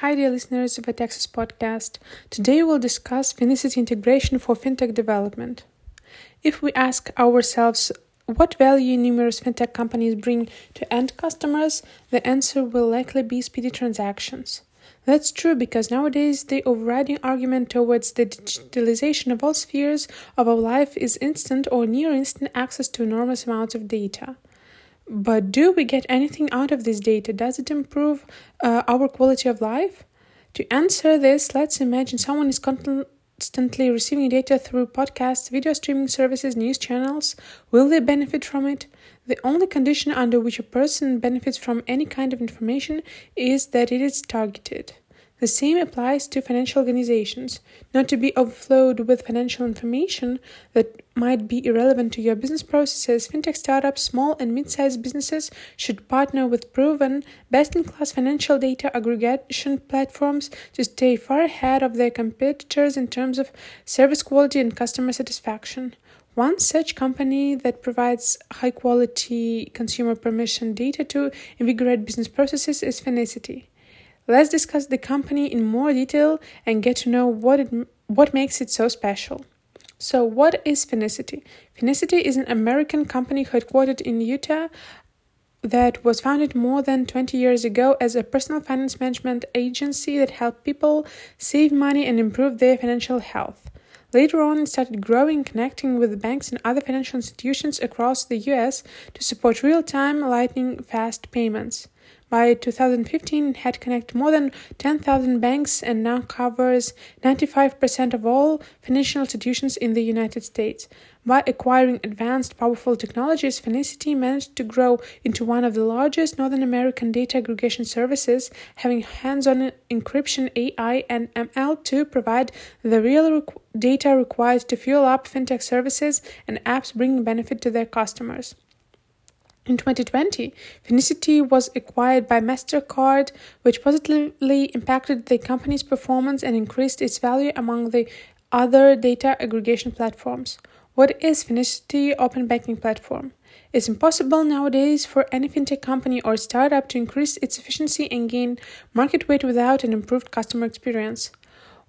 Hi, dear listeners of the Itexus podcast. Today we'll discuss Finicity integration for fintech development. If we ask ourselves what value numerous fintech companies bring to end customers, the answer will likely be speedy transactions. That's true because nowadays the overriding argument towards the digitalization of all spheres of our life is instant or near instant access to enormous amounts of data. But do we get anything out of this data? Does it improve uh, our quality of life? To answer this, let's imagine someone is constantly receiving data through podcasts, video streaming services, news channels. Will they benefit from it? The only condition under which a person benefits from any kind of information is that it is targeted. The same applies to financial organizations. Not to be overflowed with financial information that might be irrelevant to your business processes, fintech startups, small and mid sized businesses should partner with proven, best in class financial data aggregation platforms to stay far ahead of their competitors in terms of service quality and customer satisfaction. One such company that provides high quality consumer permission data to invigorate business processes is Finicity. Let's discuss the company in more detail and get to know what it what makes it so special. So, what is Finicity? Finicity is an American company headquartered in Utah that was founded more than 20 years ago as a personal finance management agency that helped people save money and improve their financial health. Later on, it started growing, connecting with banks and other financial institutions across the US to support real time, lightning fast payments. By 2015, it had connected more than 10,000 banks and now covers 95% of all financial institutions in the United States. By acquiring advanced, powerful technologies, Finicity managed to grow into one of the largest Northern American data aggregation services, having hands on encryption, AI, and ML to provide the real requ- data required to fuel up fintech services and apps bringing benefit to their customers. In 2020, Finicity was acquired by MasterCard, which positively impacted the company's performance and increased its value among the other data aggregation platforms. What is Finicity Open Banking Platform? It's impossible nowadays for any fintech company or startup to increase its efficiency and gain market weight without an improved customer experience.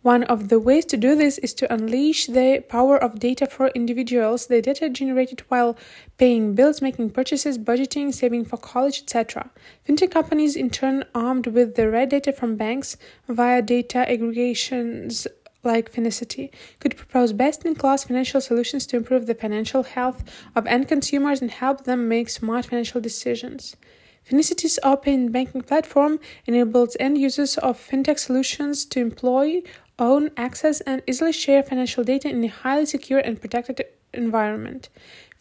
One of the ways to do this is to unleash the power of data for individuals, the data generated while paying bills, making purchases, budgeting, saving for college, etc. Fintech companies, in turn, armed with the right data from banks via data aggregations like Finicity, could propose best in class financial solutions to improve the financial health of end consumers and help them make smart financial decisions. Finicity's open banking platform enables end users of fintech solutions to employ own, access, and easily share financial data in a highly secure and protected environment.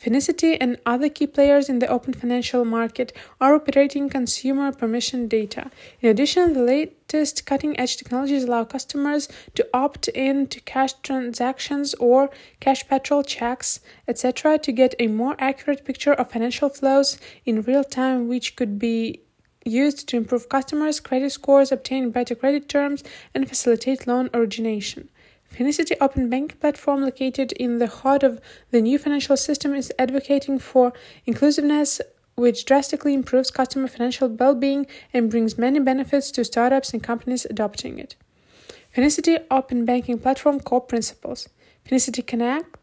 Finicity and other key players in the open financial market are operating consumer permission data. In addition, the latest cutting edge technologies allow customers to opt in to cash transactions or cash patrol checks, etc., to get a more accurate picture of financial flows in real time, which could be used to improve customers' credit scores, obtain better credit terms, and facilitate loan origination. Finicity Open Bank platform, located in the heart of the new financial system, is advocating for inclusiveness, which drastically improves customer financial well being and brings many benefits to startups and companies adopting it. Finicity Open Banking Platform core principles Finicity Connect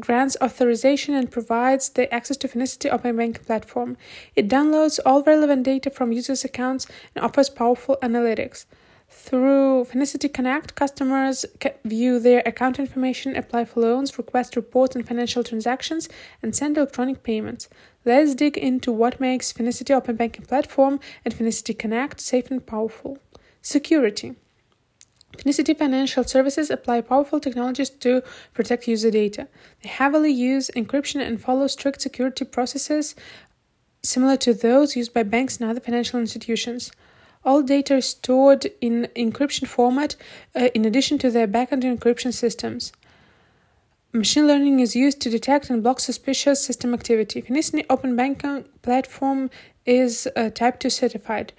grants authorization and provides the access to Finicity Open Banking platform. It downloads all relevant data from users' accounts and offers powerful analytics. Through Finicity Connect, customers can view their account information, apply for loans, request reports on financial transactions, and send electronic payments. Let's dig into what makes Finicity Open Banking Platform and Finicity Connect safe and powerful. Security. Finicity Financial Services apply powerful technologies to protect user data. They heavily use encryption and follow strict security processes similar to those used by banks and other financial institutions. All data is stored in encryption format uh, in addition to their backend encryption systems. Machine learning is used to detect and block suspicious system activity. Finicity Open Banking Platform is uh, Type 2 certified,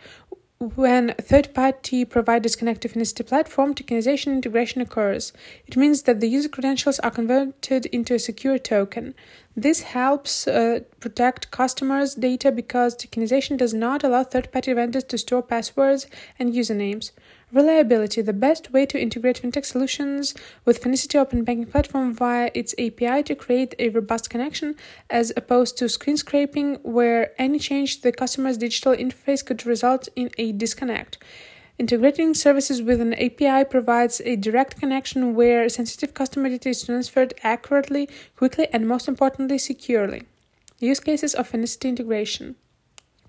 when third-party providers connect to Finicity platform, tokenization integration occurs. It means that the user credentials are converted into a secure token. This helps uh, protect customers' data because tokenization does not allow third party vendors to store passwords and usernames. Reliability the best way to integrate fintech solutions with Finicity Open Banking platform via its API to create a robust connection as opposed to screen scraping where any change to the customer's digital interface could result in a disconnect. Integrating services with an API provides a direct connection where sensitive customer data is transferred accurately, quickly, and most importantly, securely. Use cases of Finicity integration.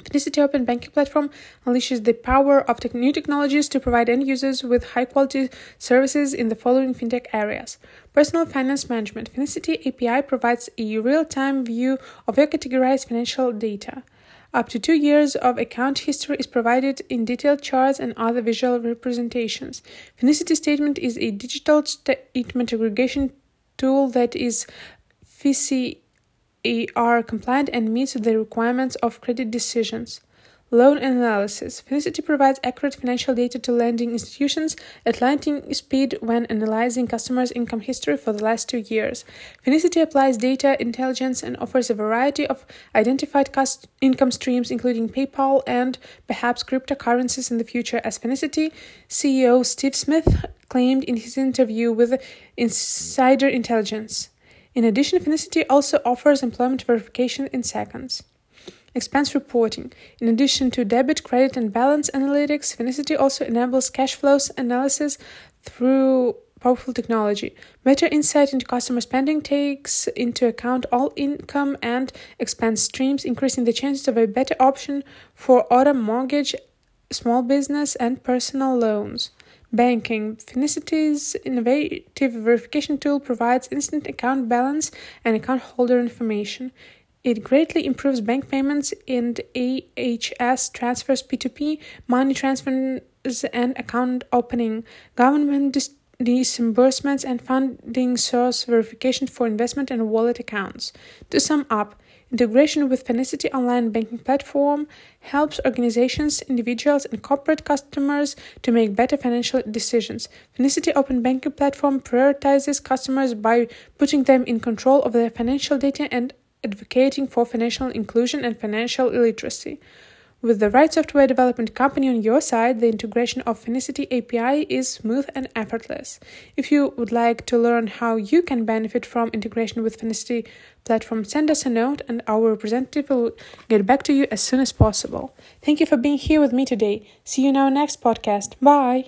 Finicity Open Banking Platform unleashes the power of new technologies to provide end users with high quality services in the following fintech areas. Personal finance management. Finicity API provides a real time view of your categorized financial data. Up to two years of account history is provided in detailed charts and other visual representations. Finicity Statement is a digital statement aggregation tool that is FCRA compliant and meets the requirements of credit decisions. Loan analysis. Finicity provides accurate financial data to lending institutions at lightning speed when analyzing customers' income history for the last two years. Finicity applies data intelligence and offers a variety of identified income streams, including PayPal and perhaps cryptocurrencies in the future, as Finicity CEO Steve Smith claimed in his interview with Insider Intelligence. In addition, Finicity also offers employment verification in seconds. Expense reporting. In addition to debit, credit, and balance analytics, Finicity also enables cash flows analysis through powerful technology. Better insight into customer spending takes into account all income and expense streams, increasing the chances of a better option for auto mortgage, small business, and personal loans. Banking. Finicity's innovative verification tool provides instant account balance and account holder information. It greatly improves bank payments and ACH transfers, P2P, money transfers, and account opening, government dis- disbursements, and funding source verification for investment and wallet accounts. To sum up, Integration with Finicity online banking platform helps organizations, individuals, and corporate customers to make better financial decisions. Finicity open banking platform prioritizes customers by putting them in control of their financial data and advocating for financial inclusion and financial literacy. With the right software development company on your side, the integration of Finicity API is smooth and effortless. If you would like to learn how you can benefit from integration with Finicity platform, send us a note and our representative will get back to you as soon as possible. Thank you for being here with me today. See you in our next podcast. Bye.